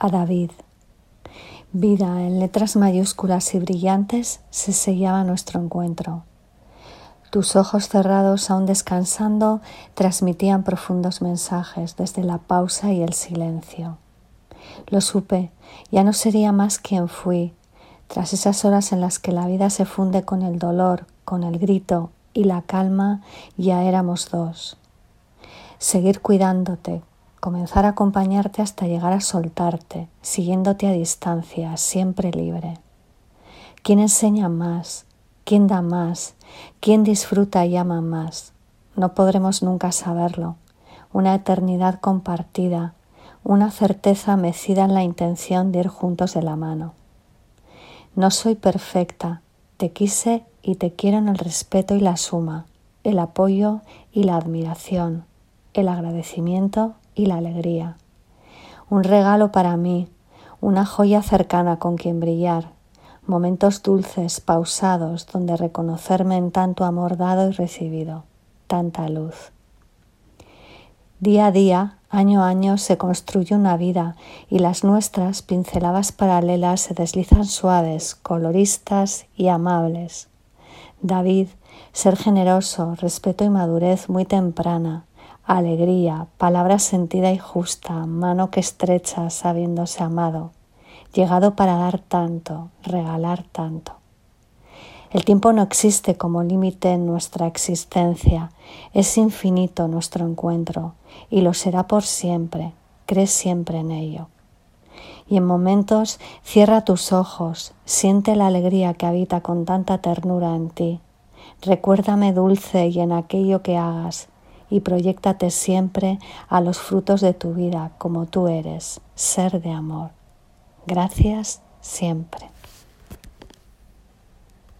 a David. Vida en letras mayúsculas y brillantes se sellaba nuestro encuentro. Tus ojos cerrados, aún descansando, transmitían profundos mensajes desde la pausa y el silencio. Lo supe, ya no sería más quien fui, tras esas horas en las que la vida se funde con el dolor, con el grito y la calma, ya éramos dos. Seguir cuidándote, comenzar a acompañarte hasta llegar a soltarte, siguiéndote a distancia, siempre libre. ¿Quién enseña más? ¿Quién da más? ¿Quién disfruta y ama más? No podremos nunca saberlo. Una eternidad compartida, una certeza mecida en la intención de ir juntos de la mano. No soy perfecta, te quise y te quiero en el respeto y la suma, el apoyo y la admiración, el agradecimiento y la alegría. Un regalo para mí, una joya cercana con quien brillar, momentos dulces, pausados, donde reconocerme en tanto amor dado y recibido, tanta luz. Día a día, año a año, se construye una vida y las nuestras, pinceladas paralelas, se deslizan suaves, coloristas y amables. David, ser generoso, respeto y madurez muy temprana, alegría, palabra sentida y justa, mano que estrecha sabiéndose amado, llegado para dar tanto, regalar tanto. El tiempo no existe como límite en nuestra existencia, es infinito nuestro encuentro y lo será por siempre, crees siempre en ello. Y en momentos cierra tus ojos, siente la alegría que habita con tanta ternura en ti. Recuérdame dulce y en aquello que hagas, y proyectate siempre a los frutos de tu vida como tú eres, ser de amor. Gracias siempre.